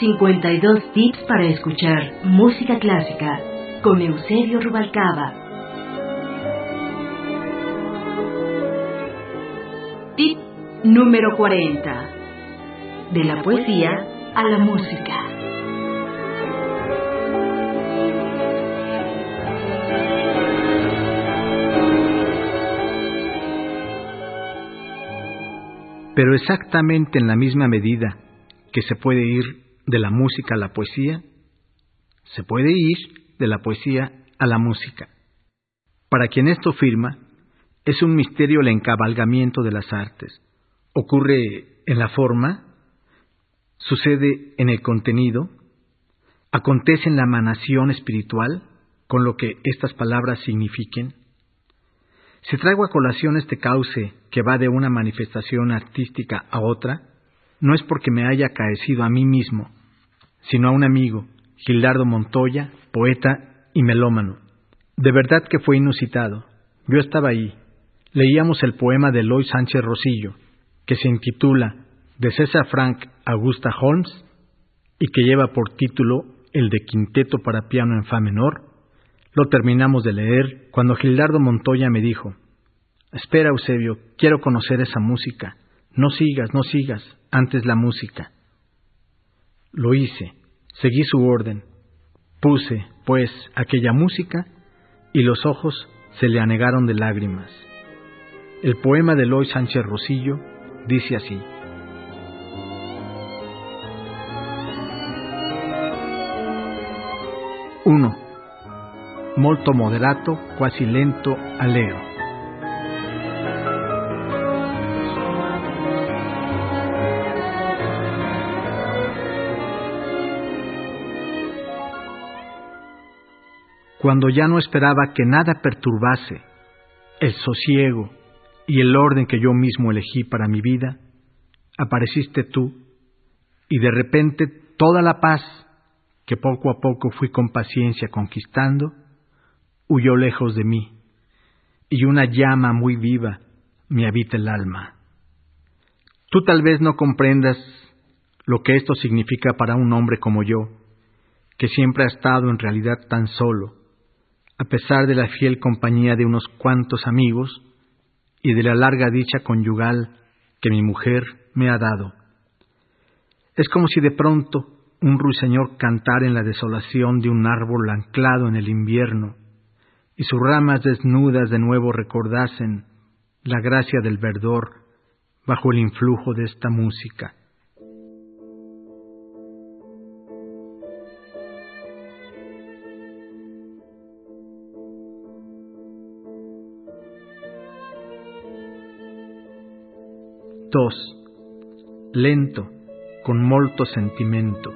52 tips para escuchar música clásica con Eusebio Rubalcaba. Tip número 40. De la poesía a la música. Pero exactamente en la misma medida que se puede ir de la música a la poesía, se puede ir de la poesía a la música. Para quien esto firma, es un misterio el encabalgamiento de las artes. Ocurre en la forma, sucede en el contenido, acontece en la emanación espiritual, con lo que estas palabras signifiquen. Si traigo a colación este cauce que va de una manifestación artística a otra, no es porque me haya caecido a mí mismo, sino a un amigo, Gildardo Montoya, poeta y melómano. De verdad que fue inusitado. Yo estaba ahí. Leíamos el poema de Eloy Sánchez Rosillo, que se intitula De César Frank Augusta Holmes y que lleva por título el de Quinteto para piano en fa menor. Lo terminamos de leer cuando Gildardo Montoya me dijo, Espera, Eusebio, quiero conocer esa música. No sigas, no sigas, antes la música. Lo hice, seguí su orden. Puse, pues, aquella música y los ojos se le anegaron de lágrimas. El poema de Eloy Sánchez Rosillo dice así. Uno. Molto moderato, quasi lento, allegro. Cuando ya no esperaba que nada perturbase el sosiego y el orden que yo mismo elegí para mi vida, apareciste tú y de repente toda la paz que poco a poco fui con paciencia conquistando, huyó lejos de mí y una llama muy viva me habita el alma. Tú tal vez no comprendas lo que esto significa para un hombre como yo, que siempre ha estado en realidad tan solo, a pesar de la fiel compañía de unos cuantos amigos y de la larga dicha conyugal que mi mujer me ha dado. Es como si de pronto un ruiseñor cantara en la desolación de un árbol anclado en el invierno, y sus ramas desnudas de nuevo recordasen la gracia del verdor bajo el influjo de esta música. 2. Lento, con molto sentimento.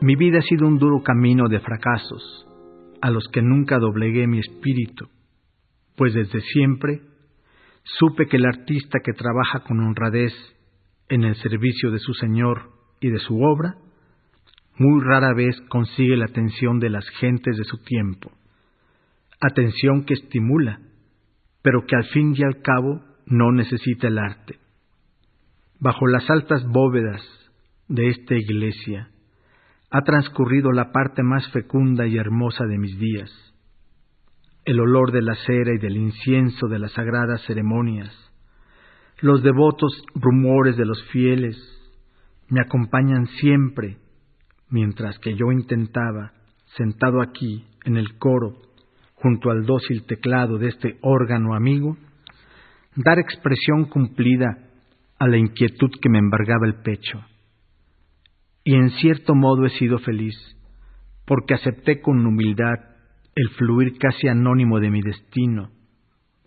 Mi vida ha sido un duro camino de fracasos, a los que nunca doblegué mi espíritu, pues desde siempre supe que el artista que trabaja con honradez en el servicio de su Señor y de su obra, muy rara vez consigue la atención de las gentes de su tiempo, atención que estimula, pero que al fin y al cabo no necesita el arte. Bajo las altas bóvedas de esta iglesia ha transcurrido la parte más fecunda y hermosa de mis días el olor de la cera y del incienso de las sagradas ceremonias, los devotos rumores de los fieles me acompañan siempre, mientras que yo intentaba, sentado aquí en el coro, junto al dócil teclado de este órgano amigo, dar expresión cumplida a la inquietud que me embargaba el pecho. Y en cierto modo he sido feliz, porque acepté con humildad el fluir casi anónimo de mi destino,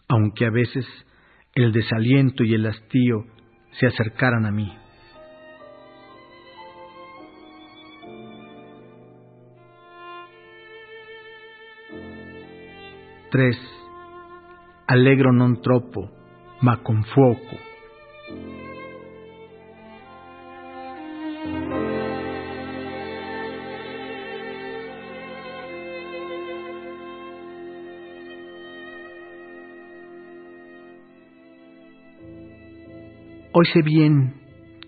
aunque a veces el desaliento y el hastío se acercaran a mí. Tres. Alegro non troppo, ma con fuoco. Hoy sé bien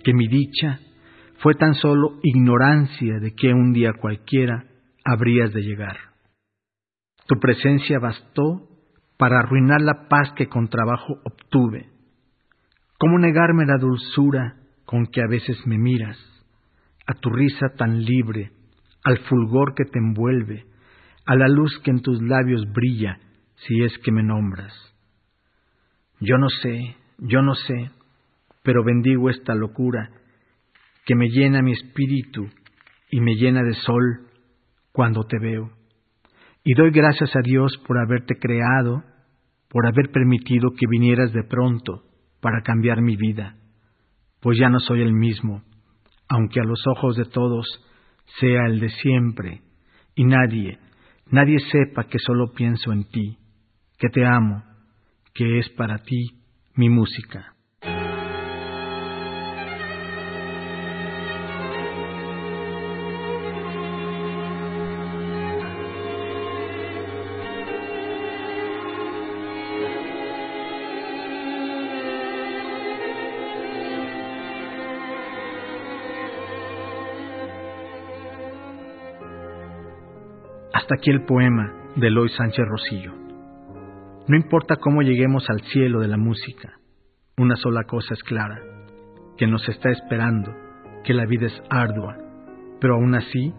que mi dicha fue tan solo ignorancia de que un día cualquiera habrías de llegar. Tu presencia bastó para arruinar la paz que con trabajo obtuve. ¿Cómo negarme la dulzura con que a veces me miras, a tu risa tan libre, al fulgor que te envuelve, a la luz que en tus labios brilla si es que me nombras? Yo no sé, yo no sé, pero bendigo esta locura que me llena mi espíritu y me llena de sol cuando te veo. Y doy gracias a Dios por haberte creado, por haber permitido que vinieras de pronto para cambiar mi vida, pues ya no soy el mismo, aunque a los ojos de todos sea el de siempre, y nadie, nadie sepa que solo pienso en ti, que te amo, que es para ti mi música. Hasta aquí el poema de Eloy Sánchez Rosillo. No importa cómo lleguemos al cielo de la música, una sola cosa es clara, que nos está esperando, que la vida es ardua, pero aún así,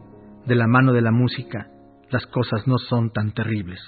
de la mano de la música, las cosas no son tan terribles.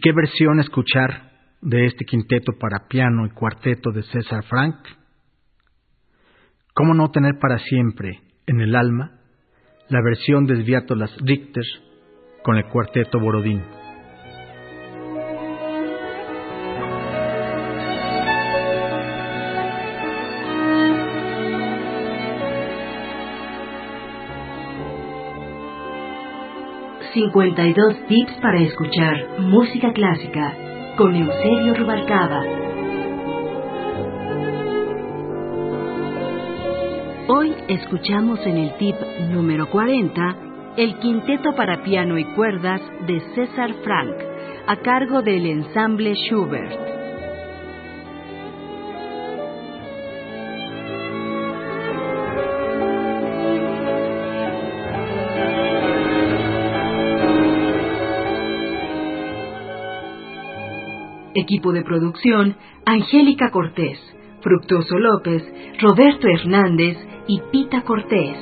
¿Y qué versión escuchar de este quinteto para piano y cuarteto de César Frank? ¿Cómo no tener para siempre en el alma la versión de Sviatolas Richter con el cuarteto Borodín? 52 tips para escuchar música clásica con Eusebio Rubalcaba. Hoy escuchamos en el tip número 40 el quinteto para piano y cuerdas de César Frank, a cargo del ensamble Schubert. Equipo de producción, Angélica Cortés, Fructuoso López, Roberto Hernández y Pita Cortés.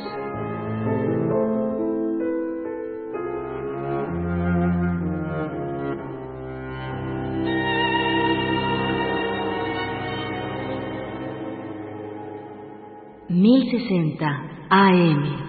Mil sesenta AM